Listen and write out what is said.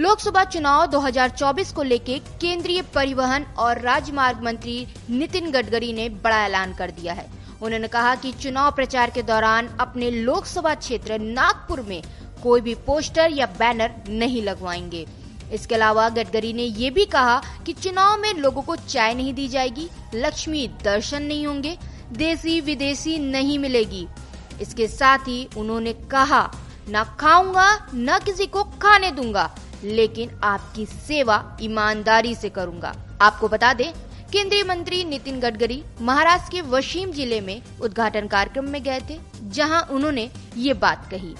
लोकसभा चुनाव 2024 को लेकर केंद्रीय परिवहन और राजमार्ग मंत्री नितिन गडकरी ने बड़ा ऐलान कर दिया है। उन्होंने कहा कि चुनाव प्रचार के दौरान अपने लोकसभा क्षेत्र नागपुर में कोई भी पोस्टर या बैनर नहीं लगवाएँगे। इसके अलावा गडकरी ने ये भी कहा कि चुनाव में लोगों को चाय नहीं दी जाएगी, लक्ष्मी दर्शन नहीं होंगे, देसी विदेशी नहीं मिलेगी। इसके साथ ही उन्होंने कहा, न खाऊँगा, न किसी को खाने दूँगा। लेकिन आपकी सेवा ईमानदारी से करूँगा। आपको बता दें, केंद्रीय मंत्री नितिन गडकरी महाराष्ट्र के वशीम ज़िले में उद्घाटन कार्यक्रम में गए थे, जहाँ उन्होंने ये बात कही।